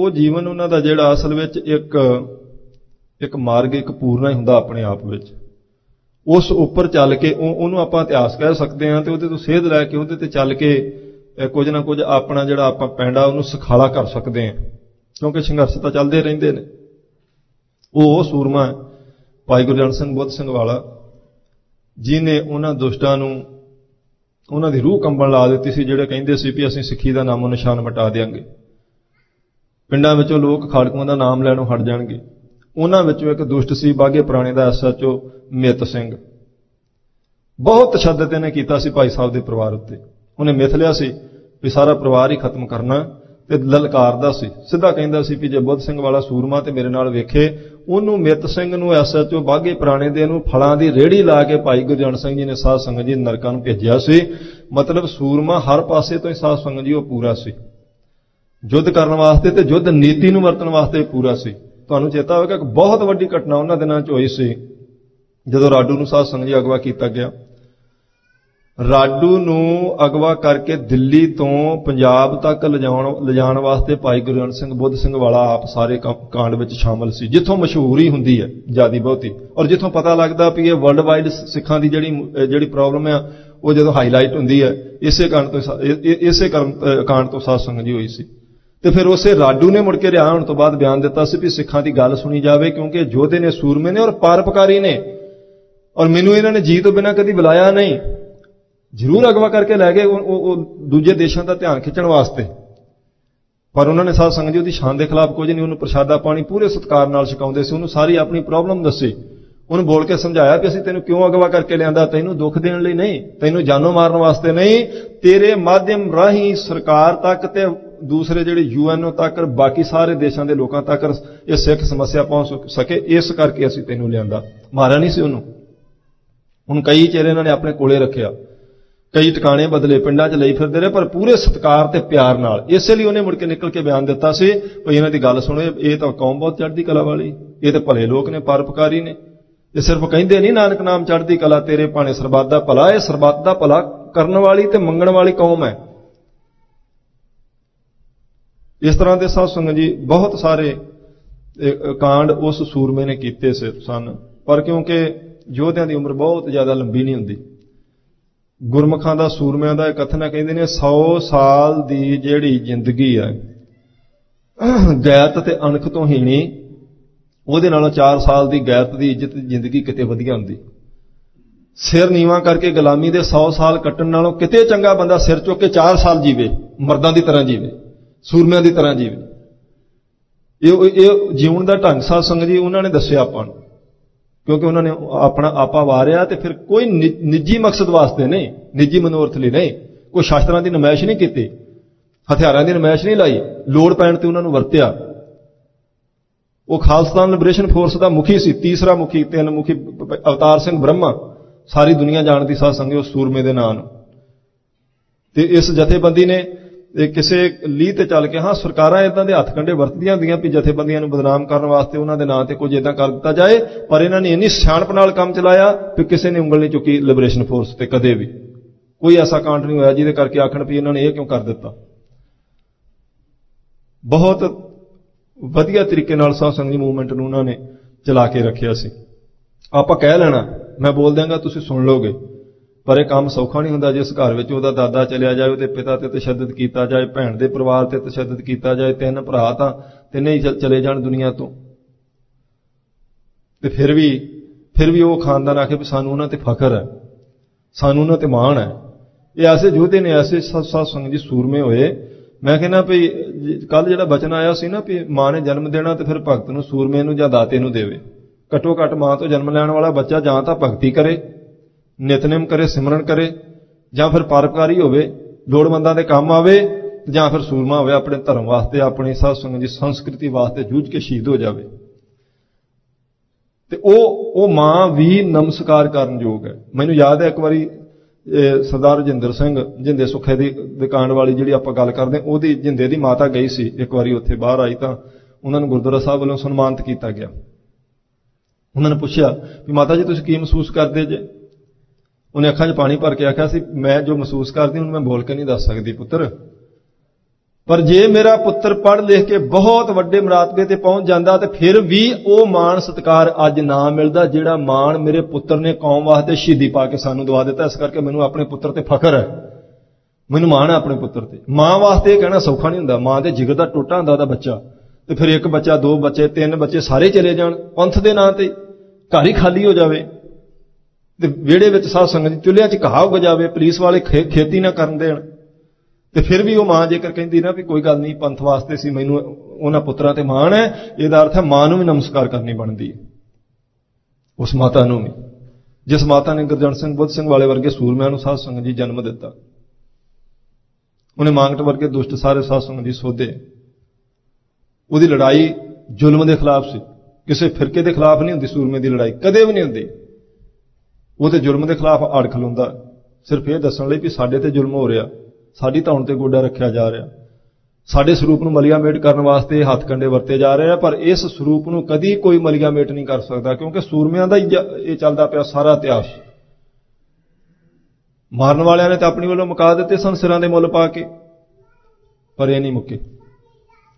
ਉਹ ਜੀਵਨ ਉਹਨਾਂ ਦਾ ਜਿਹੜਾ ਅਸਲ ਵਿੱਚ ਇੱਕ ਇੱਕ ਮਾਰਗ ਇੱਕ ਪੂਰਨਾ ਹੀ ਹੁੰਦਾ ਆਪਣੇ ਆਪ ਵਿੱਚ। ਉਸ ਉੱਪਰ ਚੱਲ ਕੇ ਉਹ ਉਹਨੂੰ ਆਪਾਂ ਇਤਿਹਾਸ ਕਹਿ ਸਕਦੇ ਹਾਂ ਤੇ ਉਹਦੇ ਤੋਂ ਸੇਧ ਲੈ ਕੇ ਉਹਦੇ ਤੇ ਚੱਲ ਕੇ ਅਹ, ਕੁਝ ਨਾ ਕੁਝ ਆਪਣਾ ਜਿਹੜਾ ਆਪਾਂ ਪੈਂਡਾ ਉਹਨੂੰ ਸਖਾਲਾ ਕਰ ਸਕਦੇ ਹਾਂ। ਕਿਉਂਕਿ ਸੰਘਰਸ਼ ਤਾਂ ਚੱਲਦੇ ਰਹਿੰਦੇ ਨੇ। ਉਹ ਉਹ ਸੂਰਮਾ ਹੈ, ਭਾਈ ਗੁਰਜਨ ਸਿੰਘ ਬੁੱਧ ਸਿੰਘ ਵਾਲਾ ਜਿਨੇ ਉਹਨਾਂ ਦੁਸ਼ਟਾਂ ਨੂੰ ਉਹਨਾਂ ਦੀ ਰੂਹ ਕੰਬਣ ਲਾ ਦਿੱਤੀ ਸੀ ਜਿਹੜੇ ਕਹਿੰਦੇ ਸੀ ਵੀ ਅਸੀਂ ਸਿੱਖੀ ਦਾ ਨਾਮੋ ਨਿਸ਼ਾਨ ਮਿਟਾ ਦੇਵਾਂਗੇ ਪਿੰਡਾਂ ਵਿੱਚੋਂ ਲੋਕ ਖਾੜਕੂਆਂ ਦਾ ਨਾਮ ਲੈਣੋਂ ਹਟ ਜਾਣਗੇ। ਉਹਨਾਂ ਵਿੱਚੋਂ ਇੱਕ ਦੁਸ਼ਟ ਸੀ ਬਾਗੇ ਪੁਰਾਣੇ ਦਾ ਐਸਐਚਓ ਮਿੱਤ ਸਿੰਘ। ਬਹੁਤ ਤਸ਼ੱਦਦ ਇਹਨੇ ਕੀਤਾ ਸੀ ਭਾਈ ਸਾਹਿਬ ਦੇ ਪਰਿਵਾਰ ਉੱਤੇ। ਉਹਨੇ ਮਿੱਥ ਲਿਆ ਸੀ ਵੀ ਸਾਰਾ ਪਰਿਵਾਰ ਹੀ ਖਤਮ ਕਰਨਾ ਤੇ ਲਲਕਾਰਦਾ ਸੀ। ਸਿੱਧਾ ਕਹਿੰਦਾ ਸੀ ਵੀ ਜੇ ਬੁੱਧ ਸਿੰਘ ਵਾਲਾ ਸੂਰਮਾ ਤੇ ਮੇਰੇ ਨਾਲ ਵੇਖੇ, ਉਹਨੂੰ ਮਿੱਤ ਸਿੰਘ ਨੂੰ ਐਸਐਚਓ ਬਾਗੇ ਪੁਰਾਣੇ ਦੇ ਨੂੰ ਫਲਾਂ ਦੀ ਰੇੜੀ ਲਾ ਕੇ ਭਾਈ ਗੁਰਜਨ ਸਿੰਘ ਜੀ ਨੇ ਸਾਧ ਸੰਗਤ ਜੀ ਨਰਕਾਂ ਨੂੰ ਭੇਜਿਆ ਸੀ। ਮਤਲਬ ਸੂਰਮਾ ਹਰ ਪਾਸੇ ਤੋਂ ਹੀ ਸਾਧ ਸੰਗਤ ਜੀ ਉਹ ਪੂਰਾ ਸੀ। ਯੁੱਧ ਕਰਨ ਵਾਸਤੇ ਤੇ ਯੁੱਧ ਨੀਤੀ ਨੂੰ ਵਰਤਣ ਵਾਸਤੇ ਪੂਰਾ ਸੀ। ਤੁਹਾਨੂੰ ਚੇਤਾ ਹੋਵੇਗਾ ਕਿ ਬਹੁਤ ਵੱਡੀ ਘਟਨਾ ਉਹਨਾਂ ਦਿਨਾਂ 'ਚ ਹੋਈ ਸੀ, ਜਦੋਂ ਰਾਡੂ ਨੂੰ ਸਾਧ ਸੰਗਤ ਜੀ ਅਗਵਾ ਕੀਤਾ ਗਿਆ। ਰਾਡੂ ਨੂੰ ਅਗਵਾ ਕਰਕੇ ਦਿੱਲੀ ਤੋਂ ਪੰਜਾਬ ਤੱਕ ਲਿਜਾਉਣ, ਲਿਜਾਣ ਵਾਸਤੇ ਭਾਈ ਗੁਰਜਨ ਸਿੰਘ ਬੁੱਧ ਸਿੰਘ ਵਾਲਾ ਆਪ ਸਾਰੇ ਕ- ਕਾਂਡ ਵਿੱਚ ਸ਼ਾਮਲ ਸੀ, ਜਿੱਥੋਂ ਮਸ਼ਹੂਰੀ ਹੁੰਦੀ ਹੈ ਜਿਆਦੀ ਬਹੁਤੀ। ਔਰ ਜਿੱਥੋਂ ਪਤਾ ਲੱਗਦਾ ਵੀ ਇਹ ਵਰਲਡ ਵਾਈਡ ਸਿੱਖਾਂ ਦੀ ਜਿਹੜੀ ਅਹ ਜਿਹੜੀ ਪ੍ਰੋਬਲਮ ਆ, ਉਹ ਜਦੋਂ ਹਾਈਲਾਈਟ ਹੁੰਦੀ ਹੈ, ਇਸੇ ਕਾਰਨ ਤੋਂ ਸਾ- ਇਹ- ਇਹ- ਇਸੇ ਕਾਰਨ, ਅਹ ਕਾਂਡ ਤੋਂ ਸਾਧ ਸੰਗਤ ਜੀ ਹੋਈ ਸੀ। ਤੇ ਫਿਰ ਉਸੇ ਰਾਡੂ ਨੇ ਮੁੜ ਕੇ ਰਿਹਾ ਹੋਣ ਤੋਂ ਬਾਅਦ ਬਿਆਨ ਦਿੱਤਾ ਸੀ ਵੀ ਸਿੱਖਾਂ ਦੀ ਗੱਲ ਸੁਣੀ ਜਾਵੇ ਕਿਉਂਕਿ ਯੋਧੇ ਨੇ, ਸੂਰਮੇ ਨੇ ਔਰ ਪਰਪਕਾਰੀ ਨੇ। ਔਰ ਮੈਨੂੰ ਇਹਨਾਂ ਨੇ ਜੀ ਤੋਂ ਬਿਨਾਂ ਕਦੀ ਬੁਲਾਇਆ ਨਹੀਂ। ਜ਼ਰੂਰ ਅਗਵਾ ਕਰਕੇ ਲੈ ਗਏ ਉਹ- ਉਹ ਉਹ ਦੂਜੇ ਦੇਸ਼ਾਂ ਦਾ ਧਿਆਨ ਖਿੱਚਣ ਵਾਸਤੇ। ਪਰ ਉਹਨਾਂ ਨੇ ਸਾਧ ਸੰਗਤ ਜੀ ਉਹਦੀ ਸ਼ਾਨ ਦੇ ਖਿਲਾਫ ਕੁਝ ਨਹੀਂ, ਉਹਨੂੰ ਪ੍ਰਸ਼ਾਦਾ ਪਾਣੀ ਪੂਰੇ ਸਤਿਕਾਰ ਨਾਲ ਛਕਾਉਂਦੇ ਸੀ, ਉਹਨੂੰ ਸਾਰੀ ਆਪਣੀ ਪ੍ਰੋਬਲਮ ਦੱਸੀ। ਉਹਨੂੰ ਬੋਲ ਕੇ ਸਮਝਾਇਆ ਕਿ ਅਸੀਂ ਤੈਨੂੰ ਕਿਉਂ ਅਗਵਾ ਕਰਕੇ ਲਿਆਂਦਾ? ਤੈਨੂੰ ਦੁੱਖ ਦੇਣ ਲਈ ਨਹੀਂ, ਤੈਨੂੰ ਜਾਨੋਂ ਮਾਰਨ ਵਾਸਤੇ ਨਹੀਂ। ਤੇਰੇ ਮਾਧਿਅਮ ਰਾਹੀਂ ਸਰਕਾਰ ਤੱਕ ਤੇ ਦੂਸਰੇ ਜਿਹੜੇ ਯੂਐਨਓ ਤੱਕ ਬਾਕੀ ਸਾਰੇ ਦੇਸ਼ਾਂ ਦੇ ਲੋਕਾਂ ਤੱਕ ਇਹ ਸਿੱਖ ਸਮੱਸਿਆ ਪਹੁੰਚ ਸਕੇ, ਇਸ ਕਰਕੇ ਅਸੀਂ ਤੈਨੂੰ ਲਿਆਂਦਾ। ਮਾਰਿਆ ਨਹੀਂ ਸੀ ਉਹਨੂੰ। ਹੁਣ ਕਈ ਚਿਹਰੇ ਇਹਨਾਂ ਨੇ ਆਪਣੇ ਕੋਲੇ ਰੱਖਿਆ। ਕਈ ਟਿਕਾਣੇ ਬਦਲੇ ਪਿੰਡਾਂ 'ਚ ਲਈ ਫਿਰਦੇ ਰਹੇ, ਪਰ ਪੂਰੇ ਸਤਿਕਾਰ ਤੇ ਪਿਆਰ ਨਾਲ। ਇਸੇ ਲਈ ਉਹਨੇ ਮੁੜ ਕੇ ਨਿਕਲ ਕੇ ਬਿਆਨ ਦਿੱਤਾ ਸੀ, ਭਈ ਇਹਨਾਂ ਦੀ ਗੱਲ ਸੁਣੋ, ਇਹ ਤਾਂ ਕੌਮ ਬਹੁਤ ਚੜ੍ਹਦੀ ਕਲਾ ਵਾਲੀ। ਇਹ ਤਾਂ ਭਲੇ ਲੋਕ ਨੇ, ਪਰਪਕਾਰੀ ਨੇ। ਇਹ ਸਿਰਫ ਕਹਿੰਦੇ ਨਹੀਂ, ਨਾਨਕ ਨਾਮ ਚੜ੍ਹਦੀ ਕਲਾ ਤੇਰੇ ਭਾਣੇ ਸਰਬੱਤ ਦਾ ਭਲਾ ਇਹ ਸਰਬੱਤ ਦਾ ਭਲਾ ਕਰਨ ਵਾਲੀ ਤੇ ਮੰਗਣ ਵਾਲੀ ਕੌਮ ਹੈ। ਇਸ ਤਰ੍ਹਾਂ ਦੇ ਸਾਧ ਸੰਗਤ ਜੀ ਬਹੁਤ ਸਾਰੇ ਇਹ, ਕਾਂਡ ਉਸ ਸੂਰਮੇ ਨੇ ਕੀਤੇ ਸ- ਸਨ। ਪਰ ਕਿਉਂਕਿ ਯੋਧਿਆਂ ਦੀ ਉਮਰ ਬਹੁਤ ਜ਼ਿਆਦਾ ਲੰਬੀ ਨਹੀਂ ਹੁੰਦੀ। ਗੁਰਮਖਾਂ ਦਾ ਸੂਰਮਿਆਂ ਦਾ ਇਹ ਕਥਨ ਹੈ ਕਹਿੰਦੇ ਨੇ 100 ਸਾਲ ਦੀ ਜਿਹੜੀ ਜ਼ਿੰਦਗੀ ਹੈ ਗੈਰਤ ਤੇ ਅਣਖ ਤੋਂ ਹੀਣੀ ਉਹਦੇ ਨਾਲੋਂ 4 ਸਾਲ ਦੀ ਗੈਰਤ ਦੀ ਇੱਜ਼ਤ ਦੀ ਜ਼ਿੰਦਗੀ ਕਿਤੇ ਵਧੀਆ ਹੁੰਦੀ। ਸਿਰ ਨੀਵਾ ਕਰਕੇ ਗੁਲਾਮੀ ਦੇ 100 ਸਾਲ ਕੱਟਣ ਨਾਲੋਂ ਕਿਤੇ ਚੰਗਾ ਬੰਦਾ ਸਿਰ ਚੁੱਕ ਕੇ 4 ਸਾਲ ਜੀਵੇ ਮਰਦਾਂ ਦੀ ਤਰ੍ਹਾਂ ਜੀਵੇ। ਸੂਰਮਿਆਂ ਦੀ ਤਰ੍ਹਾਂ ਜੀਵੇ ਇਹ ਇਹ ਜੀਵਨ ਦਾ ਢੰਗ ਸਾਧ ਸੰਗਤ ਜੀ ਉਹਨਾਂ ਨੇ ਦੱਸਿਆ ਆਪਾਂ ਨੂੰ। ਕਿਉਂਕਿ ਉਹਨਾਂ ਨੇ ਆਪਣਾ ਆਪਾ ਵਾਰਿਆ ਤੇ ਫਿਰ ਕੋਈ ਨਿ- ਨਿੱਜੀ ਮਕਸਦ ਵਾਸਤੇ ਨਹੀਂ, ਨਿੱਜੀ ਮਨੋਰਥ ਲਈ ਨਹੀਂ। ਕੋਈ ਸ਼ਾਸਤਰਾਂ ਦੀ ਨਮਾਇਸ਼ ਨਹੀਂ ਕੀਤੀ, ਹਥਿਆਰਾਂ ਦੀ ਨਮਾਇਸ਼ ਨਹੀਂ ਲਾਈ, ਲੋੜ ਪੈਣ ਤੇ ਉਹਨਾਂ ਨੂੰ ਵਰਤਿਆ। ਉਹ ਖਾਲਸਤਾਨ ਲਿਬਰੇਸ਼ਨ ਫੋਰਸ ਦਾ ਮੁਖੀ ਸੀ, ਤੀਸਰਾ ਮੁਖੀ, ਤਿੰਨ ਮੁਖੀ ਪ- ਪ- ਅਵਤਾਰ ਸਿੰਘ ਬ੍ਰਹਮਾ। ਸਾਰੀ ਦੁਨੀਆ ਜਾਣਦੀ ਸਾਧ ਸੰਗਤ ਉਸ ਸੂਰਮੇ ਦੇ ਨਾਂ ਨੂੰ। ਤੇ ਇਸ ਜਥੇਬੰਦੀ ਨੇ ਇਹ ਕਿਸੇ ਲੀਹ ਤੇ ਚੱਲ ਕੇ, ਹਾਂ, ਸਰਕਾਰਾਂ ਇਦਾਂ ਦੇ ਹੱਥ ਕੰਡੇ ਵਰਤਦੀਆਂ ਹੁੰਦੀਆਂ ਵੀ ਜਥੇਬੰਦੀਆਂ ਨੂੰ ਬਦਨਾਮ ਕਰਨ ਵਾਸਤੇ ਉਹਨਾਂ ਦੇ ਨਾਂ ਤੇ ਕੁਝ ਇਦਾਂ ਕਰ ਦਿੱਤਾ ਜਾਏ, ਪਰ ਇਹਨਾਂ ਨੇ ਇੰਨੀ ਸਿਆਣਪ ਨਾਲ ਕੰਮ ਚਲਾਇਆ ਕਿ ਕਿਸੇ ਨੇ ਉਂਗਲ ਨਹੀਂ ਚੁੱਕੀ ਲਿਬਰੇਸ਼ਨ ਫੋਰਸ ਤੇ ਕਦੇ ਵੀ। ਕੋਈ ਐਸਾ ਕਾਂਡ ਨਹੀਂ ਹੋਇਆ ਜਿਹਦੇ ਕਰਕੇ ਆਖਣ ਵੀ ਇਹਨਾਂ ਨੇ ਇਹ ਕਿਉਂ ਕਰ ਦਿੱਤਾ। ਬਹੁਤ ਵਧੀਆ ਤਰੀਕੇ ਨਾਲ ਸਾਧ ਸੰਗਤ ਦੀ ਮੂਵਮੈਂਟ ਨੂੰ ਉਹਨਾਂ ਨੇ ਚਲਾ ਕੇ ਰੱਖਿਆ ਸੀ। ਆਪਾਂ ਕਹਿ ਲੈਣਾ, ਮੈਂ ਬੋਲ ਦਿਆਂਗਾ, ਤੁਸੀਂ ਸੁਣ ਲਓਗੇ। ਪਰ ਇਹ ਕੰਮ ਸੌਖਾ ਨਹੀਂ ਹੁੰਦਾ ਜਿਸ ਘਰ ਵਿੱਚ ਉਹਦਾ ਦਾਦਾ ਚਲਿਆ ਜਾਏ, ਉਹਦੇ ਪਿਤਾ ਤੇ ਤਸ਼ੱਦਦ ਕੀਤਾ ਜਾਏ, ਭੈਣ ਦੇ ਪਰਿਵਾਰ ਤੇ ਤਸ਼ੱਦਦ ਕੀਤਾ ਜਾਏ, ਤਿੰਨ ਭਰਾ ਤਾਂ ਤਿੰਨੇ ਹੀ ਚਲ- ਚਲੇ ਜਾਣ ਦੁਨੀਆ ਤੋਂ। ਤੇ ਫਿਰ ਵੀ ਫਿਰ ਵੀ ਉਹ ਖਾਨਦਾਨ ਆਖੇ ਵੀ ਸਾਨੂੰ ਉਹਨਾਂ ਤੇ ਫਖਰ ਹੈ, ਸਾਨੂੰ ਉਹਨਾਂ ਤੇ ਮਾਣ ਹੈ। ਇਹ ਐਸੇ ਯੋਧੇ ਨੇ, ਐਸੇ ਸਤ ਸਤ ਸੰਗ ਜੀ ਸੂਰਮੇ ਹੋਏ। ਮੈਂ ਕਹਿੰਦਾ ਵੀ ਕੱਲ ਜਿਹੜਾ ਬਚਨ ਆਇਆ ਸੀ ਨਾ ਵੀ ਮਾਂ ਨੇ ਜਨਮ ਦੇਣਾ ਤੇ ਫਿਰ ਭਗਤ ਨੂੰ ਸੂਰਮੇ ਨੂੰ ਜਾਂ ਦਾਤੇ ਨੂੰ ਦੇਵੇ। ਘੱਟੋ ਘੱਟ ਮਾਂ ਤੋਂ ਜਨਮ ਲੈਣ ਵਾਲਾ ਬੱਚਾ ਜਾਂ ਤਾਂ ਭਗਤੀ ਕਰੇ। ਨਿਤਨੇਮ ਕਰੇ ਸਿਮਰਨ ਕਰੇ ਜਾਂ ਫਿਰ ਪਰਪਕਾਰੀ ਹੋਵੇ ਲੋੜਵੰਦਾਂ ਦੇ ਕੰਮ ਆਵੇ ਜਾਂ ਫਿਰ ਸੂਰਮਾ ਹੋਵੇ ਆਪਣੇ ਧਰਮ ਵਾਸਤੇ ਆਪਣੀ ਸਾਧ ਸੰਗਤ ਦੀ ਸੰਸਕ੍ਰਿਤੀ ਵਾਸਤੇ ਜੂਝ ਕੇ ਸ਼ਹੀਦ ਹੋ ਜਾਵੇ। ਤੇ ਉਹ ਉਹ ਮਾਂ ਵੀ ਨਮਸਕਾਰ ਕਰਨ ਯੋਗ ਹੈ। ਮੈਨੂੰ ਯਾਦ ਹੈ ਇੱਕ ਵਾਰੀ ਇਹ ਸਰਦਾਰ ਰਜਿੰਦਰ ਸਿੰਘ ਜਿੰਦੇ ਸੁਖੇ ਦੀ ਦੁਕਾਨ ਵਾਲੀ ਜਿਹੜੀ ਆਪਾਂ ਗੱਲ ਕਰਦੇ ਹਾਂ, ਉਹਦੀ ਜਿੰਦੇ ਦੀ ਮਾਤਾ ਗਈ ਸੀ ਇੱਕ ਵਾਰੀ ਉੱਥੇ ਬਾਹਰ ਆਈ ਤਾਂ ਉਹਨਾਂ ਨੂੰ ਗੁਰਦੁਆਰਾ ਸਾਹਿਬ ਵੱਲੋਂ ਸਨਮਾਨਿਤ ਕੀਤਾ ਗਿਆ। ਉਹਨਾਂ ਨੇ ਪੁੱਛਿਆ ਵੀ ਮਾਤਾ ਜੀ ਤੁਸੀਂ ਕੀ ਮਹਿਸੂਸ ਕਰਦੇ ਜੇ? ਉਹਨੇ ਅੱਖਾਂ 'ਚ ਪਾਣੀ ਭਰ ਕੇ ਆਖਿਆ ਸੀ, ਮੈਂ ਜੋ ਮਹਿਸੂਸ ਕਰਦੀ ਹੁਣ ਮੈਂ ਬੋਲ ਕੇ ਨਹੀਂ ਦੱਸ ਸਕਦੀ ਪੁੱਤਰ। ਪਰ ਜੇ ਮੇਰਾ ਪੁੱਤਰ ਪੜ੍ਹ ਲਿਖ ਕੇ ਬਹੁਤ ਵੱਡੇ ਮਰਾਤਬੇ ਤੇ ਪਹੁੰਚ ਜਾਂਦਾ, ਤੇ ਫਿਰ ਵੀ ਉਹ ਮਾਣ ਸਤਕਾਰ ਅੱਜ ਨਾ ਮਿਲਦਾ, ਜਿਹੜਾ ਮਾਣ ਮੇਰੇ ਪੁੱਤਰ ਨੇ ਕੌਮ ਵਾਸਤੇ ਸ਼ਹੀਦੀ ਪਾ ਕੇ ਸਾਨੂੰ ਦਵਾ ਦਿੱਤਾ। ਇਸ ਕਰਕੇ ਮੈਨੂੰ ਆਪਣੇ ਪੁੱਤਰ ਤੇ ਫਖਰ ਹੈ। ਮੈਨੂੰ ਮਾਣ ਹੈ ਆਪਣੇ ਪੁੱਤਰ ਤੇ। ਮਾਂ ਵਾਸਤੇ ਇਹ ਕਹਿਣਾ ਸੌਖਾ ਨਹੀਂ ਹੁੰਦਾ। ਮਾਂ ਦੇ ਜਿਗਰ ਦਾ ਟੋਟਾ ਹੁੰਦਾ ਉਹਦਾ ਬੱਚਾ। ਤੇ ਫਿਰ ਇੱਕ ਬੱਚਾ, ਦੋ ਬੱਚੇ, ਤਿੰਨ ਬੱਚੇ ਸਾਰੇ ਚਲੇ ਜਾਣ। ਪੰਥ ਦੇ ਨਾਂ ਤੇ ਘਰ ਹੀ ਖਾਲੀ ਹੋ ਜਾਵੇ। ਤੇ ਵਿਹੜੇ ਵਿੱਚ ਸਾਧ ਸੰਗਤ ਦੀ ਚੁੱਲ੍ਹਿਆਂ 'ਚ ਘਾਹ ਉੱਗ ਜਾਵੇ ਪੁਲਿਸ ਵਾਲੇ ਖੇਤੀ ਨਾ ਕਰਨ ਦੇਣ। ਤੇ ਫਿਰ ਵੀ ਉਹ ਮਾਂ ਜੇਕਰ ਕਹਿੰਦੀ ਨਾ ਵੀ ਕੋਈ ਗੱਲ ਨਹੀਂ, ਪੰਥ ਵਾਸਤੇ ਸੀ, ਮੈਨੂੰ ਉਹਨਾਂ ਪੁੱਤਰਾਂ ਤੇ ਮਾਣ ਹੈ, ਇਹਦਾ ਅਰਥ ਹੈ ਮਾਂ ਨੂੰ ਵੀ ਨਮਸਕਾਰ ਕਰਨੀ ਬਣਦੀ ਹੈ। ਉਸ ਮਾਤਾ ਨੂੰ ਵੀ। ਜਿਸ ਮਾਤਾ ਨੇ ਗੁਰਜਨ ਸਿੰਘ, ਬੁੱਧ ਸਿੰਘ ਵਾਲੇ ਵਰਗੇ ਸੂਰਮਿਆਂ ਨੂੰ ਸਾਧ ਸੰਗਤ ਜੀ ਜਨਮ ਦਿੱਤਾ। ਉਹਨੇ ਮੰਗਟ ਵਰਗੇ ਦੁਸ਼ਟ ਸਾਰੇ ਸਾਧ ਸੰਗਤ ਜੀ ਸੋਧੇ। ਉਹਦੀ ਲੜਾਈ ਜ਼ੁਲਮ ਦੇ ਖਿਲਾਫ ਸੀ। ਕਿਸੇ ਫਿਰਕੇ ਦੇ ਖਿਲਾਫ ਨਹੀਂ ਹੁੰਦੀ ਸੂਰਮੇ ਦੀ ਲੜਾਈ, ਕਦੇ ਵੀ ਨਹੀਂ ਹੁੰਦੀ। ਉਹ ਤੇ ਜ਼ੁਲਮ ਦੇ ਖਿਲਾਫ ਅੜ ਖਲੋਂਦਾ ਸਿਰਫ ਇਹ ਦੱਸਣ ਲਈ ਵੀ ਸਾਡੇ ਤੇ ਜ਼ੁਲਮ ਹੋ ਰਿਹਾ। ਸਾਡੀ ਧੌਣ ਤੇ ਗੋਡਾ ਰੱਖਿਆ ਜਾ ਰਿਹਾ। ਸਾਡੇ ਸਰੂਪ ਨੂੰ ਮਲੀਆ ਮੇਟ ਕਰਨ ਵਾਸਤੇ ਹੱਥ ਕੰਡੇ ਵਰਤੇ ਜਾ ਰਹੇ ਆ, ਪਰ ਇਸ ਸਰੂਪ ਨੂੰ ਕਦੀ ਕੋਈ ਮਲੀਆ ਮੇਟ ਨਹੀਂ ਕਰ ਸਕਦਾ, ਕਿਉਂਕਿ ਸੂਰਮਿਆਂ ਦਾ ਹੀ ਇਹ ਚੱਲਦਾ ਪਿਆ ਸਾਰਾ ਇਤਿਹਾਸ। ਮਾਰਨ ਵਾਲਿਆਂ ਨੇ ਤਾਂ ਆਪਣੀ ਵੱਲੋਂ ਮੁਕਾ ਦਿੱਤੇ ਸਨ ਸਿਰਾਂ ਦੇ ਮੁੱਲ ਪਾ ਕੇ, ਪਰ ਇਹ ਨਹੀਂ ਮੁੱਕੇ।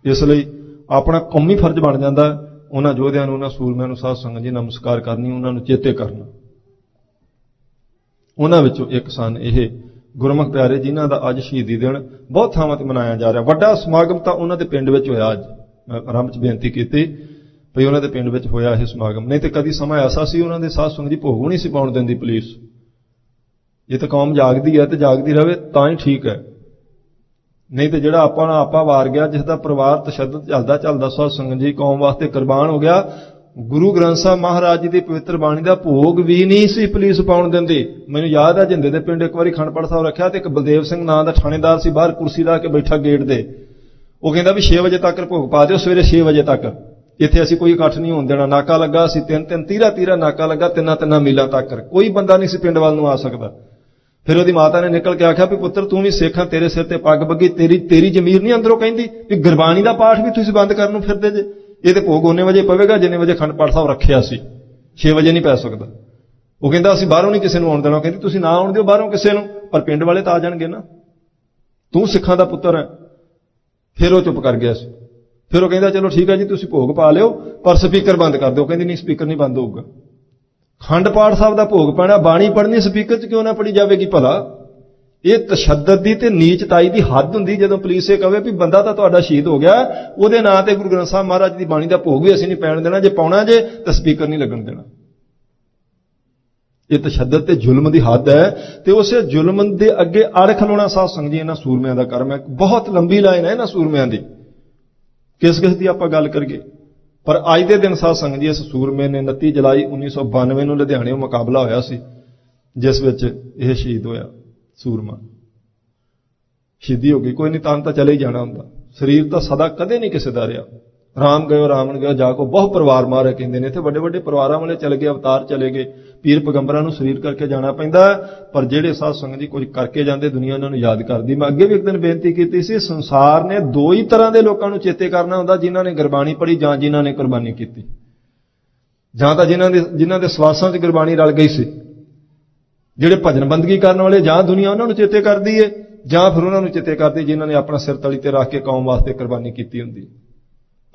ਇਸ ਲਈ ਆਪਣਾ ਕੌਮੀ ਫਰਜ਼ ਬਣ ਜਾਂਦਾ, ਉਹਨਾਂ ਯੋਧਿਆਂ ਨੂੰ, ਉਹਨਾਂ ਸੂਰਮਿਆਂ ਨੂੰ ਸਾਧ ਸੰਗਤ ਜੀ, ਨਮਸਕਾਰ ਕਰਨੀ, ਉਹਨਾਂ ਨੂੰ ਚੇਤੇ ਕਰਨਾ। ਉਹਨਾਂ ਵਿੱਚੋਂ ਇੱਕ ਸਨ। ਇਹ ਗੁਰਮੁਖ ਪਿਆਰੇ, ਜਿਨ੍ਹਾਂ ਦਾ ਅੱਜ ਸ਼ਹੀਦੀ ਦਿਨ ਬਹੁਤ ਥਾਵਾਂ ਤੇ ਮਨਾਇਆ ਜਾ ਰਿਹਾ। ਵੱਡਾ ਸਮਾਗਮ ਤਾਂ ਉਹਨਾਂ ਦੇ ਪਿੰਡ ਵਿੱਚ ਹੋਇਆ। ਅੱਜ ਮੈਂ ਆਰੰਭ 'ਚ ਬੇਨਤੀ ਕੀਤੀ ਭਈ ਉਹਨਾਂ ਦੇ ਪਿੰਡ ਵਿੱਚ ਹੋਇਆ ਇਹ ਸਮਾਗਮ। ਨਹੀਂ ਤੇ ਕਦੀ ਸਮਾਂ ਐਸਾ ਸੀ, ਉਹਨਾਂ ਦੇ ਸਾਧ ਸੰਗਤ ਜੀ ਭੋਗ ਨਹੀਂ ਸੀ ਪਾਉਣ ਦਿੰਦੀ ਪੁਲਿਸ। ਇਹ ਤਾਂ ਕੌਮ ਜਾਗਦੀ ਹੈ ਤੇ ਜਾਗਦੀ ਰਵੇ ਤਾਂ ਹੀ ਠੀਕ ਹੈ। ਨਹੀਂ ਤੇ ਜਿਹੜਾ ਆਪਾਂ ਨਾਲ ਆਪਾ ਵਾਰ ਗਿਆ, ਜਿਸ ਦਾ ਪਰਿਵਾਰ ਤਸ਼ੱਦਦ ਚੱਲਦਾ ਚੱਲਦਾ ਸਾਧ ਸੰਗਤ ਜੀ ਕੌਮ ਵਾਸਤੇ ਕੁਰਬਾਨ ਹੋ ਗਿਆ ਗੁਰੂ ਗ੍ਰੰਥ ਸਾਹਿਬ ਮਹਾਰਾਜ ਜੀ ਦੀ ਪਵਿੱਤਰ ਬਾਣੀ ਦਾ ਭੋਗ ਵੀ ਨਹੀਂ ਸੀ ਪੁਲਿਸ ਪਾਉਣ ਦਿੰਦੀ। ਮੈਨੂੰ ਯਾਦ ਹੈ ਜਿੰਦੇ ਦੇ ਪਿੰਡ ਇੱਕ ਵਾਰੀ ਖੰਡਪੜ ਸਾਹਿਬ ਰੱਖਿਆ ਤੇ ਇੱਕ ਬਲਦੇਵ ਸਿੰਘ ਨਾਂ ਦਾ ਥਾਣੇਦਾਰ ਸੀ, ਬਾਹਰ ਕੁਰਸੀ ਲਾ ਕੇ ਬੈਠਾ ਗੇਟ ਦੇ। ਉਹ ਕਹਿੰਦਾ ਵੀ 6 ਵਜੇ ਤੱਕ ਭੋਗ ਪਾ ਦਿਓ, ਸਵੇਰੇ 6 ਵਜੇ ਤੱਕ। ਇੱਥੇ ਅਸੀਂ ਕੋਈ ਇਕੱਠ ਨਹੀਂ ਹੋਣ ਦੇਣਾ। ਨਾਕਾ ਲੱਗਾ ਸੀ ਤਿੰਨ ਤਿੰਨ, ਤੀਰਾ ਤੀਰਾ ਨਾਕਾ ਲੱਗਾ, ਤਿੰਨਾਂ ਤਿੰਨਾਂ ਮੀਲਾਂ ਤੱਕ। ਕੋਈ ਬੰਦਾ ਨਹੀਂ ਸੀ ਪਿੰਡ ਵੱਲ ਨੂੰ ਆ ਸਕਦਾ। ਫਿਰ ਉਹਦੀ ਮਾਤਾ ਨੇ ਨਿਕਲ ਕੇ ਆਖਿਆ ਵੀ ਪੁੱਤਰ, ਤੂੰ ਵੀ ਸੇਖਾਂ ਤੇਰੇ ਸਿਰ ਤੇ ਪੱਗ ਬੱਗੀ, ਤੇਰੀ ਤੇਰੀ ਜ਼ਮੀਰ ਨਹੀਂ ਅੰਦਰੋਂ ਕਹਿੰਦੀ ਵੀ ਗੁਰਬਾਣੀ ਦਾ ਪਾਠ ਵੀ ਤੁਸੀਂ ਬੰਦ ਕਰਨ ਨੂੰ ਫਿਰਦੇ ਜੇ। ਇਹ ਤੇ ਭੋਗ ਉਹਨੇ ਵਜੇ ਪਵੇਗਾ, ਜਿੰਨੇ ਵਜੇ ਖੰਡ ਪਾਠ ਸਾਹਿਬ ਰੱਖਿਆ ਸੀ। 6 ਵਜੇ ਨਹੀਂ ਪੈ ਸਕਦਾ। ਉਹ ਕਹਿੰਦਾ, ਅਸੀਂ ਬਾਹਰੋਂ ਨਹੀਂ ਕਿਸੇ ਨੂੰ ਆਉਣ ਦੇਣਾ। ਕਹਿੰਦੀ, ਤੁਸੀਂ ਨਾ ਆਉਣ ਦਿਓ ਬਾਹਰੋਂ ਕਿਸੇ ਨੂੰ, ਪਰ ਪਿੰਡ ਵਾਲੇ ਤਾਂ ਆ ਜਾਣਗੇ ਨਾ। ਤੂੰ ਸਿੱਖਾਂ ਦਾ ਪੁੱਤਰ ਹੈ। ਫਿਰ ਉਹ ਚੁੱਪ ਕਰ ਗਿਆ ਸੀ। ਫਿਰ ਉਹ ਕਹਿੰਦਾ, ਚਲੋ ਠੀਕ ਹੈ ਜੀ, ਤੁਸੀਂ ਭੋਗ ਪਾ ਲਿਓ, ਪਰ ਸਪੀਕਰ ਬੰਦ ਕਰ ਦਿਓ। ਕਹਿੰਦੀ, ਨਹੀਂ, ਸਪੀਕਰ ਨਹੀਂ ਬੰਦ ਹੋਊਗਾ। ਖੰਡ ਪਾਠ ਸਾਹਿਬ ਦਾ ਭੋਗ ਪੈਣਾ, ਬਾਣੀ ਪੜ੍ਹਨੀ, ਸਪੀਕਰ 'ਚ ਕਿਉਂ ਨਾ ਪੜੀ ਜਾਵੇਗੀ ਭਲਾ? ਇਹ ਤਸ਼ੱਦਦ ਦੀ ਤੇ ਨੀਚਤਾਈ ਦੀ ਹੱਦ ਹੁੰਦੀ ਜਦੋਂ ਪੁਲਿਸ ਇਹ ਕਹੇ ਵੀ ਬੰਦਾ ਤਾਂ ਤੁਹਾਡਾ ਸ਼ਹੀਦ ਹੋ ਗਿਆ, ਉਹਦੇ ਨਾਂ ਤੇ ਗੁਰੂ ਗ੍ਰੰਥ ਸਾਹਿਬ ਮਹਾਰਾਜ ਦੀ ਬਾਣੀ ਦਾ ਭੋਗ ਵੀ ਅਸੀਂ ਨਹੀਂ ਪੈਣ ਦੇਣਾ, ਜੇ ਪਾਉਣਾ ਜੇ ਤਾਂ ਸਪੀਕਰ ਨਹੀਂ ਲੱਗਣ ਦੇਣਾ। ਇਹ ਤਸ਼ੱਦਦ ਤੇ ਜ਼ੁਲਮ ਦੀ ਹੱਦ ਹੈ ਤੇ ਉਸੇ ਜ਼ੁਲਮ ਦੇ ਅੱਗੇ ਅੜ ਖਲੋਣਾ ਸਾਧ ਸੰਗਤ ਜੀ, ਇਹਨਾਂ ਸੂਰਮਿਆਂ ਦਾ ਕਰਮ ਹੈ। ਬਹੁਤ ਲੰਬੀ ਲਾਈਨ ਹੈ ਇਹਨਾਂ ਸੂਰਮਿਆਂ ਦੀ। ਕਿਸ ਕਿਸ ਦੀ ਆਪਾਂ ਗੱਲ ਕਰੀਏ? ਪਰ ਅੱਜ ਦੇ ਦਿਨ ਸਾਧ ਸੰਗਤ ਜੀ, ਇਸ ਸੂਰਮੇ ਨੇ 29 ਜੁਲਾਈ 1992 ਨੂੰ ਲੁਧਿਆਣੇੋਂ ਮੁਕਾਬਲਾ ਹੋਇਆ ਸੀ, ਜਿਸ ਵਿੱਚ ਇਹ ਸ਼ਹੀਦ ਹੋਇਆ। ਸੂਰਮਾ। ਸ਼ਹੀਦੀ ਹੋ ਗਈ। ਕੋਈ ਨਹੀਂ, ਤਾਂ ਤਾਂ ਚਲੇ ਹੀ ਜਾਣਾ ਹੁੰਦਾ। ਸਰੀਰ ਤਾਂ ਸਦਾ ਕਦੇ ਨਹੀਂ ਕਿਸੇ ਦਾ ਰਿਹਾ। ਰਾਮ ਗਇਓ ਰਾਮਣ ਗਇਓ, ਜਾ ਕੋ ਬਹੁਤ ਪਰਿਵਾਰ ਮਾਰੇ ਕਹਿੰਦੇ ਨੇ। ਇੱਥੇ ਵੱਡੇ ਵੱਡੇ ਪਰਿਵਾਰਾਂ ਵਾਲੇ ਚਲੇ ਗਏ, ਅਵਤਾਰ ਚਲੇ ਗਏ। ਪੀਰ ਪਗੰਬਰਾਂ ਨੂੰ ਸਰੀਰ ਕਰਕੇ ਜਾਣਾ ਪੈਂਦਾ ਪਰ ਜਿਹੜੇ ਸਾਧ ਸੰਗਤ ਜੀ ਕੁਝ ਕਰਕੇ ਜਾਂਦੇ, ਦੁਨੀਆ ਉਹਨਾਂ ਨੂੰ ਯਾਦ ਕਰਦੀ। ਮੈਂ ਅੱਗੇ ਵੀ ਇੱਕ ਦਿਨ ਬੇਨਤੀ ਕੀਤੀ ਸੀ, ਸੰਸਾਰ ਨੇ ਦੋ ਹੀ ਤਰ੍ਹਾਂ ਦੇ ਲੋਕਾਂ ਨੂੰ ਚੇਤੇ ਕਰਨਾ ਹੁੰਦਾ, ਜਿਨ੍ਹਾਂ ਨੇ ਗੁਰਬਾਣੀ ਪੜ੍ਹੀ ਜਾਂ ਜਿਨ੍ਹਾਂ ਨੇ ਕੁਰਬਾਨੀ ਕੀਤੀ। ਜਾਂ ਤਾਂ ਜਿਨ੍ਹਾਂ ਦੇ ਜਿਨ੍ਹਾਂ ਦੇ ਸਵਾਸਾਂ 'ਚ ਗੁਰਬਾਣੀ ਰਲ ਗਈ ਸੀ। ਜਿਹੜੇ ਭਜਨ ਬੰਦਗੀ ਕਰਨ ਵਾਲੇ ਜਾਂ ਦੁਨੀਆ ਉਹਨਾਂ ਨੂੰ ਚੇਤੇ ਕਰਦੀ ਏ, ਜਾਂ ਫਿਰ ਉਹਨਾਂ ਨੂੰ ਚੇਤੇ ਕਰਦੀ ਜਿਨ੍ਹਾਂ ਨੇ ਆਪਣਾ ਸਿਰ ਤਲੀ ਤੇ ਰੱਖ ਕੇ ਕੌਮ ਵਾਸਤੇ ਕੁਰਬਾਨੀ ਕੀਤੀ ਹੁੰਦੀ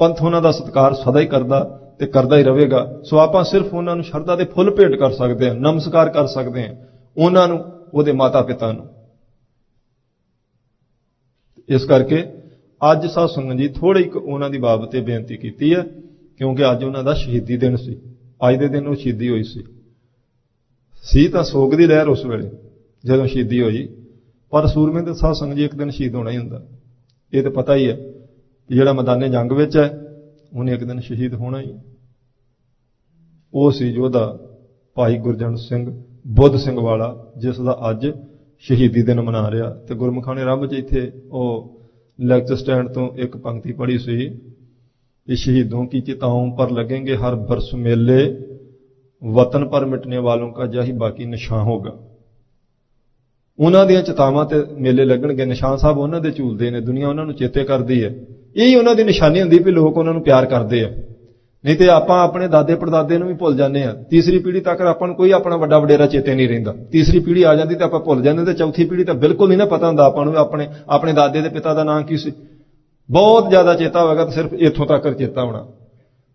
ਪੰਥ ਉਹਨਾਂ ਦਾ ਸਤਿਕਾਰ ਸਦਾ ਹੀ ਕਰਦਾ ਤੇ ਕਰਦਾ ਹੀ ਰਹੇਗਾ। ਸੋ ਆਪਾਂ ਸਿਰਫ ਉਹਨਾਂ ਨੂੰ ਸ਼ਰਧਾ ਦੇ ਫੁੱਲ ਭੇਟ ਕਰ ਸਕਦੇ ਹਾਂ, ਨਮਸਕਾਰ ਕਰ ਸਕਦੇ ਹਾਂ, ਉਹਨਾਂ ਨੂੰ, ਉਹਦੇ ਮਾਤਾ ਪਿਤਾ ਨੂੰ। ਇਸ ਕਰਕੇ ਅੱਜ ਸਾਧ ਸੰਗਤ ਜੀ ਥੋੜੀ ਇੱਕ ਉਹਨਾਂ ਦੀ ਬਾਬਤ ਤੇ ਬੇਨਤੀ ਕੀਤੀ ਹੈ, ਕਿਉਂਕਿ ਅੱਜ ਉਹਨਾਂ ਦਾ ਸ਼ਹੀਦੀ ਦਿਨ ਸੀ। ਅੱਜ ਦੇ ਦਿਨ ਉਹ ਸ਼ਹੀਦੀ ਹੋਈ ਸੀ। ਸੀ ਤਾਂ ਸੋਗ ਦੀ ਲਹਿਰ ਉਸ ਵੇਲੇ, ਜਦੋਂ ਸ਼ਹੀਦੀ ਹੋਈ। ਪਰ ਸੂਰਮੇ ਦੇ ਸਾਧ ਸੰਗਤ ਜੀ ਇੱਕ ਦਿਨ ਸ਼ਹੀਦ ਹੋਣਾ ਹੀ ਹੁੰਦਾ। ਇਹ ਤਾਂ ਪਤਾ ਹੀ ਹੈ ਕਿ ਜਿਹੜਾ ਮੈਦਾਨੇ ਜੰਗ ਵਿੱਚ ਹੈ, ਉਹਨੇ ਇੱਕ ਦਿਨ ਸ਼ਹੀਦ ਹੋਣਾ ਹੀ ਉਹ ਸੀ ਯੋਧਾ ਭਾਈ ਗੁਰਜਨ ਸਿੰਘ ਬੁੱਧ ਸਿੰਘ ਵਾਲਾ, ਜਿਸ ਦਾ ਅੱਜ ਸ਼ਹੀਦੀ ਦਿਨ ਮਨਾ ਰਿਹਾ। ਤੇ ਗੁਰਮੁਖਾਂ ਨੇ ਰੱਬ 'ਚ ਇੱਥੇ ਉਹ ਲੈਕਚਰ ਸਟੈਂਡ ਤੋਂ ਇੱਕ ਪੰਕਤੀ ਪੜ੍ਹੀ ਸੀ ਕਿ ਸ਼ਹੀਦੋਂ ਕੀ ਚਿਤਾਓਂ ਪਰ ਲੱਗेंगे ਹਰ ਬਰਸ ਮੇਲੇ। ਵਤਨ ਪਰ ਮਿਟਨੇ ਵਾਲੋਂ ਕਾ ਜਾਹੀ ਬਾਕੀ ਨਿਸ਼ਾਨ ਹੋਗਾ। ਉਹਨਾਂ ਦੀਆਂ ਚਿਤਾਵਾਂ ਤੇ ਮੇਲੇ ਲੱਗਣਗੇ। ਨਿਸ਼ਾਨ ਸਾਹਿਬ ਉਹਨਾਂ ਦੇ ਝੂਲਦੇ ਨੇ। ਦੁਨੀਆ ਉਹਨਾਂ ਨੂੰ ਚੇਤੇ ਕਰਦੀ ਹੈ। ਇਹੀ ਉਹਨਾਂ ਦੀ ਨਿਸ਼ਾਨੀ ਹੁੰਦੀ ਵੀ ਲੋਕ ਉਹਨਾਂ ਨੂੰ ਪਿਆਰ ਕਰਦੇ ਆ। ਨਹੀਂ ਤੇ ਆਪਾਂ ਆਪਣੇ ਦਾਦੇ ਪੜਦਾਦੇ ਨੂੰ ਵੀ ਭੁੱਲ ਜਾਂਦੇ ਆ ਤੀਸਰੀ ਪੀੜ੍ਹੀ ਤੱਕ ਆਪਾਂ ਨੂੰ ਕੋਈ ਆਪਣਾ ਵੱਡਾ ਵਡੇਰਾ ਚੇਤੇ ਨਹੀਂ ਰਹਿੰਦਾ। ਤੀਸਰੀ ਪੀੜ੍ਹੀ ਆ ਜਾਂਦੀ ਤੇ ਆਪਾਂ ਭੁੱਲ ਜਾਂਦੇ ਤੇ ਚੌਥੀ ਪੀੜ੍ਹੀ ਤਾਂ ਬਿਲਕੁਲ ਨਹੀਂ ਨਾ ਪਤਾ ਹੁੰਦਾ ਆਪਾਂ ਨੂੰ ਆਪਣੇ ਆਪਣੇ ਦਾਦੇ ਦੇ ਪਿਤਾ ਦਾ ਨਾਂ ਕੀ ਸੀ। ਬਹੁਤ ਜ਼ਿਆਦਾ ਚੇਤਾ ਹੋਵੇਗਾ ਤਾਂ ਸਿਰਫ ਇੱਥੋਂ ਤੱਕ ਚੇਤਾ ਹੋਣਾ।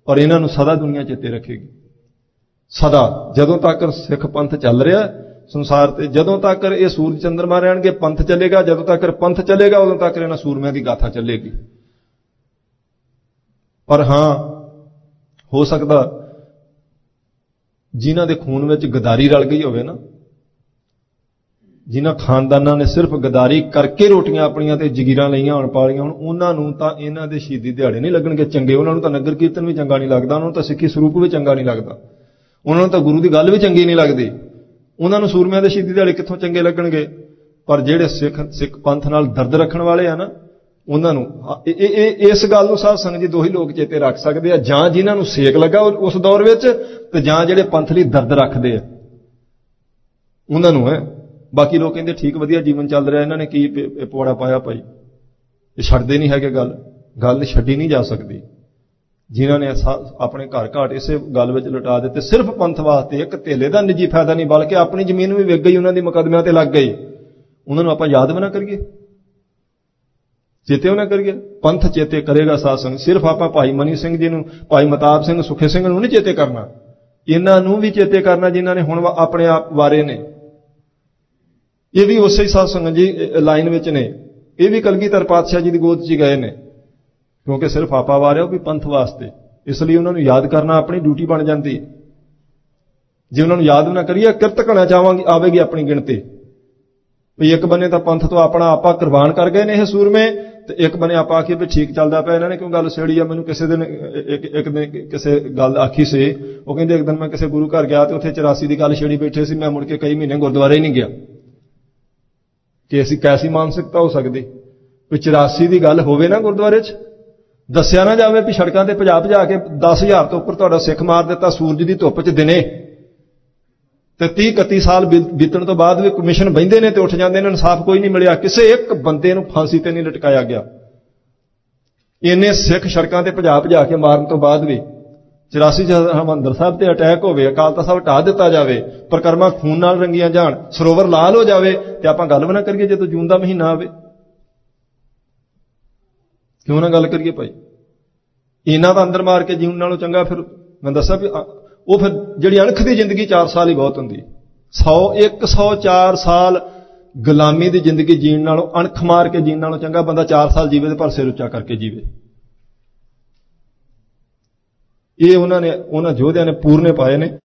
ਔਰ ਇਹਨਾਂ ਨੂੰ ਸਦਾ ਦੁਨੀਆ ਚੇਤੇ ਰੱਖੇਗੀ। ਸਦਾ, ਜਦੋਂ ਤੱਕ ਸਿੱਖ ਪੰਥ ਚੱਲ ਰਿਹਾ, ਸੰਸਾਰ ਤੇ ਜਦੋਂ ਤੱਕ ਇਹ ਸੂਰਜ ਚੰਦਰਮਾ ਰਹਿਣਗੇ, ਪੰਥ ਚੱਲੇਗਾ, ਜਦੋਂ ਤੱਕ ਪੰਥ ਚੱਲੇਗਾ, ਉਦੋਂ ਤੱਕ ਇਹਨਾਂ ਸੂਰਮਿਆਂ ਦੀ ਗਾਥਾ ਚੱਲੇਗੀ। ਪਰ ਹਾਂ, ਹੋ ਸਕਦਾ ਜਿਨ੍ਹਾਂ ਦੇ ਖੂਨ ਵਿੱਚ ਗਦਾਰੀ ਰਲ ਗਈ ਹੋਵੇ ਨਾ, ਜਿਨ੍ਹਾਂ ਖਾਨਦਾਨਾਂ ਨੇ ਸਿਰਫ ਗਦਾਰੀ ਕਰਕੇ ਰੋਟੀਆਂ ਆਪਣੀਆਂ ਤੇ ਜਗੀਰਾਂ ਲਈਆਂ ਹੋਣ ਪਾਲੀਆਂ ਹੁਣ, ਉਹਨਾਂ ਨੂੰ ਤਾਂ ਇਹਨਾਂ ਦੇ ਸ਼ਹੀਦੀ ਦਿਹਾੜੇ ਨਹੀਂ ਲੱਗਣਗੇ। ਚੰਗੇ ਉਹਨਾਂ ਨੂੰ ਤਾਂ ਨਗਰ ਕੀਰਤਨ ਵੀ ਚੰਗਾ ਨਹੀਂ ਲੱਗਦਾ, ਉਹਨਾਂ ਨੂੰ ਤਾਂ ਸਿੱਖੀ ਸਰੂਪ ਵੀ ਚੰਗਾ ਨਹੀਂ ਲੱਗਦਾ। ਉਹਨਾਂ ਨੂੰ ਤਾਂ ਗੁਰੂ ਦੀ ਗੱਲ ਵੀ ਚੰਗੀ ਨਹੀਂ ਲੱਗਦੀ। ਉਹਨਾਂ ਨੂੰ ਸੂਰਮਿਆਂ ਦੇ ਸ਼ਹੀਦੀ ਦਿਹਾੜੇ ਕਿੱਥੋਂ ਚੰਗੇ ਲੱਗਣਗੇ? ਪਰ ਜਿਹੜੇ ਸਿੱਖ ਸਿੱਖ ਪੰਥ ਨਾਲ ਦਰਦ ਰੱਖਣ ਵਾਲੇ ਆ ਨਾ, ਉਹਨਾਂ ਨੂੰ ਇਹ ਇਹ ਇਸ ਗੱਲ ਨੂੰ ਸਾਧ ਸੰਗਤ ਜੀ ਦੋ ਹੀ ਲੋਕ ਚੇਤੇ ਰੱਖ ਸਕਦੇ ਆ। ਜਾਂ ਜਿਨ੍ਹਾਂ ਨੂੰ ਸੇਕ ਲੱਗਾ ਉਸ ਦੌਰ ਵਿੱਚ, ਤੇ ਜਾਂ ਜਿਹੜੇ ਪੰਥ ਲਈ ਦਰਦ ਰੱਖਦੇ ਆ। ਉਹਨਾਂ ਨੂੰ, ਹੈ। ਬਾਕੀ ਲੋਕ ਕਹਿੰਦੇ ਠੀਕ ਵਧੀਆ ਜੀਵਨ ਚੱਲ ਰਿਹਾ, ਇਹਨਾਂ ਨੇ ਕੀ ਪਵਾੜਾ ਪਾਇਆ ਭਾਈ। ਇਹ ਛੱਡਦੇ ਨਹੀਂ ਹੈਗੇ ਗੱਲ। ਗੱਲ ਛੱਡੀ ਨਹੀਂ ਜਾ ਸਕਦੀ। ਜਿਨ੍ਹਾਂ ਨੇ ਆਪਣੇ ਘਰ ਘਾਟ ਇਸੇ ਗੱਲ ਵਿੱਚ ਲਟਾ ਦਿੱਤੇ। ਸਿਰਫ ਪੰਥ ਵਾਸਤੇ ਇੱਕ ਧੇਲੇ ਦਾ ਨਿੱਜੀ ਫਾਇਦਾ ਨਹੀਂ, ਬਲਕਿ ਆਪਣੀ ਜ਼ਮੀਨ ਵੀ ਵਿਕ ਗਈ, ਉਹਨਾਂ ਦੀ ਮੁਕਦਮਿਆਂ ਤੇ ਲੱਗ ਗਈ। ਉਹਨਾਂ ਨੂੰ ਆਪਾਂ ਯਾਦ ਵੀ ਨਾ ਕਰੀਏ। ਚੇਤੇ ਉਹਨਾਂ ਕਰੀਏ। ਪੰਥ ਚੇਤੇ ਕਰੇਗਾ ਸਾਧ ਸੰਗ ਸਿਰਫ ਆਪਾਂ ਭਾਈ ਮਨੀ ਸਿੰਘ ਜੀ ਨੂੰ, ਭਾਈ ਮਤਾਬ ਸਿੰਘ, ਸੁਖੇ ਸਿੰਘ ਨੂੰ ਨਹੀਂ ਚੇਤੇ ਕਰਨਾ। ਇਹਨਾਂ ਨੂੰ ਵੀ ਚੇਤੇ ਕਰਨਾ ਜਿਨ੍ਹਾਂ ਨੇ ਹੁਣ ਆਪਣੇ ਆਪ ਵਾਰੇ ਨੇ। ਇਹ ਵੀ ਉਸੇ ਹੀ ਸਾਧ ਸੰਗਤ ਜੀ ਲਾਈਨ ਵਿੱਚ ਨੇ। ਇਹ ਵੀ ਕਲਗੀਧਰ ਪਾਤਸ਼ਾਹ ਜੀ ਦੀ ਗੋਦ 'ਚ ਗਏ ਨੇ। ਕਿਉਂਕਿ ਸਿਰਫ ਆਪਾ ਵਾਰਿਆ ਉਹ ਵੀ ਪੰਥ ਵਾਸਤੇ। ਇਸ ਲਈ ਉਹਨਾਂ ਨੂੰ ਯਾਦ ਕਰਨਾ ਆਪਣੀ ਡਿਊਟੀ ਬਣ ਜਾਂਦੀ ਜੇ ਉਹਨਾਂ ਨੂੰ ਯਾਦ ਨਾ ਕਰੀਏ, ਕਿਰਤ ਕਣਾ ਚਾਹਾਂਗੇ ਆਵੇਗੀ ਆਪਣੀ ਗਿਣਤੀ। ਵੀ ਇੱਕ ਬੰਨੇ ਤਾਂ ਪੰਥ ਤੋਂ ਆਪਣਾ ਆਪਾ ਕੁਰਬਾਨ ਕਰ ਗਏ ਨੇ ਇਹ ਸੂਰਮੇ, ਤੇ ਇੱਕ ਬੰਨੇ ਆਪਾਂ ਆਖੀ ਵੀ ਠੀਕ ਚੱਲਦਾ ਪਿਆ ਇਹਨਾਂ ਨੇ, ਕਿਉਂ ਗੱਲ ਛੇੜੀ ਆ, ਮੈਨੂੰ ਕਿਸੇ ਦਿਨ, ਇੱਕ ਇੱਕ ਦਿਨ ਕਿਸੇ ਗੱਲ ਆਖੀ ਸੀ, ਉਹ ਕਹਿੰਦੇ ਇੱਕ ਦਿਨ ਮੈਂ ਕਿਸੇ ਗੁਰੂ ਘਰ ਗਿਆ ਤੇ ਉੱਥੇ 84 ਦੀ ਗੱਲ ਛੇੜੀ ਬੈਠੇ ਸੀ, ਮੈਂ ਮੁੜ ਕੇ ਕਈ ਮਹੀਨੇ ਗੁਰਦੁਆਰੇ ਹੀ ਨਹੀਂ ਗਿਆ। ਕਿ ਅਸੀਂ ਕੈਸੀ ਮਾਨਸਿਕਤਾ ਹੋ ਸਕਦੀ ਕੋਈ 84 ਦੀ ਗੱਲ ਹੋਵੇ ਨਾ ਗੁਰਦੁਆਰੇ 'ਚ ਦੱਸਿਆ ਨਾ ਜਾਵੇ ਵੀ ਸੜਕਾਂ ਤੇ ਭਜਾ ਭਜਾ ਕੇ 10000 ਤੋਂ ਉੱਪਰ ਤੁਹਾਡਾ ਸਿੱਖ ਮਾਰ ਦਿੱਤਾ, ਸੂਰਜ ਦੀ ਧੁੱਪ 'ਚ ਦਿਨੇ। ਤੇ 30 31 ਸਾਲ ਬੀਤਣ ਤੋਂ ਬਾਅਦ ਵੀ ਕਮਿਸ਼ਨ ਬੈਂਦੇ ਨੇ ਤੇ ਉੱਠ ਜਾਂਦੇ ਨੇ, ਇਨਸਾਫ ਕੋਈ ਨਹੀਂ ਮਿਲਿਆ। ਕਿਸੇ ਇੱਕ ਬੰਦੇ ਨੂੰ ਫਾਂਸੀ ਤੇ ਨਹੀਂ ਲਟਕਾਇਆ ਗਿਆ। ਇੰਨੇ ਸਿੱਖ ਸੜਕਾਂ ਤੇ ਭਜਾ ਭਜਾ ਕੇ ਮਾਰਨ ਤੋਂ ਬਾਅਦ ਵੀ 84 ਚ ਹਮੰਦਰ ਸਾਹਿਬ ਤੇ ਅਟੈਕ ਹੋਵੇ, ਅਕਾਲ ਤਖਤ ਸਾਹਿਬ ਢਾ ਦਿੱਤਾ ਜਾਵੇ, ਪ੍ਰਕਰਮਾ ਖੂਨ ਨਾਲ ਰੰਗੀਆਂ ਜਾਣ, ਸਰੋਵਰ ਲਾਲ ਹੋ ਜਾਵੇ, ਤੇ ਆਪਾਂ ਗੱਲ ਵੀ ਨਾ ਕਰੀਏ ਜਦੋਂ ਜੂਨ ਦਾ ਮਹੀਨਾ ਆਵੇ। ਕਿਉਂ ਨਾ ਗੱਲ ਕਰੀਏ ਭਾਈ? ਇਹਨਾਂ ਦਾ ਅੰਦਰ ਮਾਰ ਕੇ ਜੀਉਣ ਨਾਲੋਂ ਚੰਗਾ ਫਿਰ ਮੈਂ ਦੱਸਾਂ ਵੀ ਉਹ ਫਿਰ ਜਿਹੜੀ ਅਣਖ ਦੀ ਜ਼ਿੰਦਗੀ 4 ਸਾਲ ਹੀ ਬਹੁਤ ਹੁੰਦੀ 100 104 ਸਾਲ ਗੁਲਾਮੀ ਦੀ ਜ਼ਿੰਦਗੀ ਜੀਣ ਨਾਲੋਂ, ਅਣਖ ਮਾਰ ਕੇ ਜੀਣ ਨਾਲੋਂ ਚੰਗਾ ਬੰਦਾ 4 ਸਾਲ ਜੀਵੇ ਤੇ ਪਰ ਸਿਰ ਉੱਚਾ ਕਰਕੇ ਜੀਵੇ। ਇਹ ਉਹਨਾਂ ਨੇ, ਉਹਨਾਂ ਯੋਧਿਆਂ ਨੇ ਪੂਰਨੇ ਪਾਏ ਨੇ।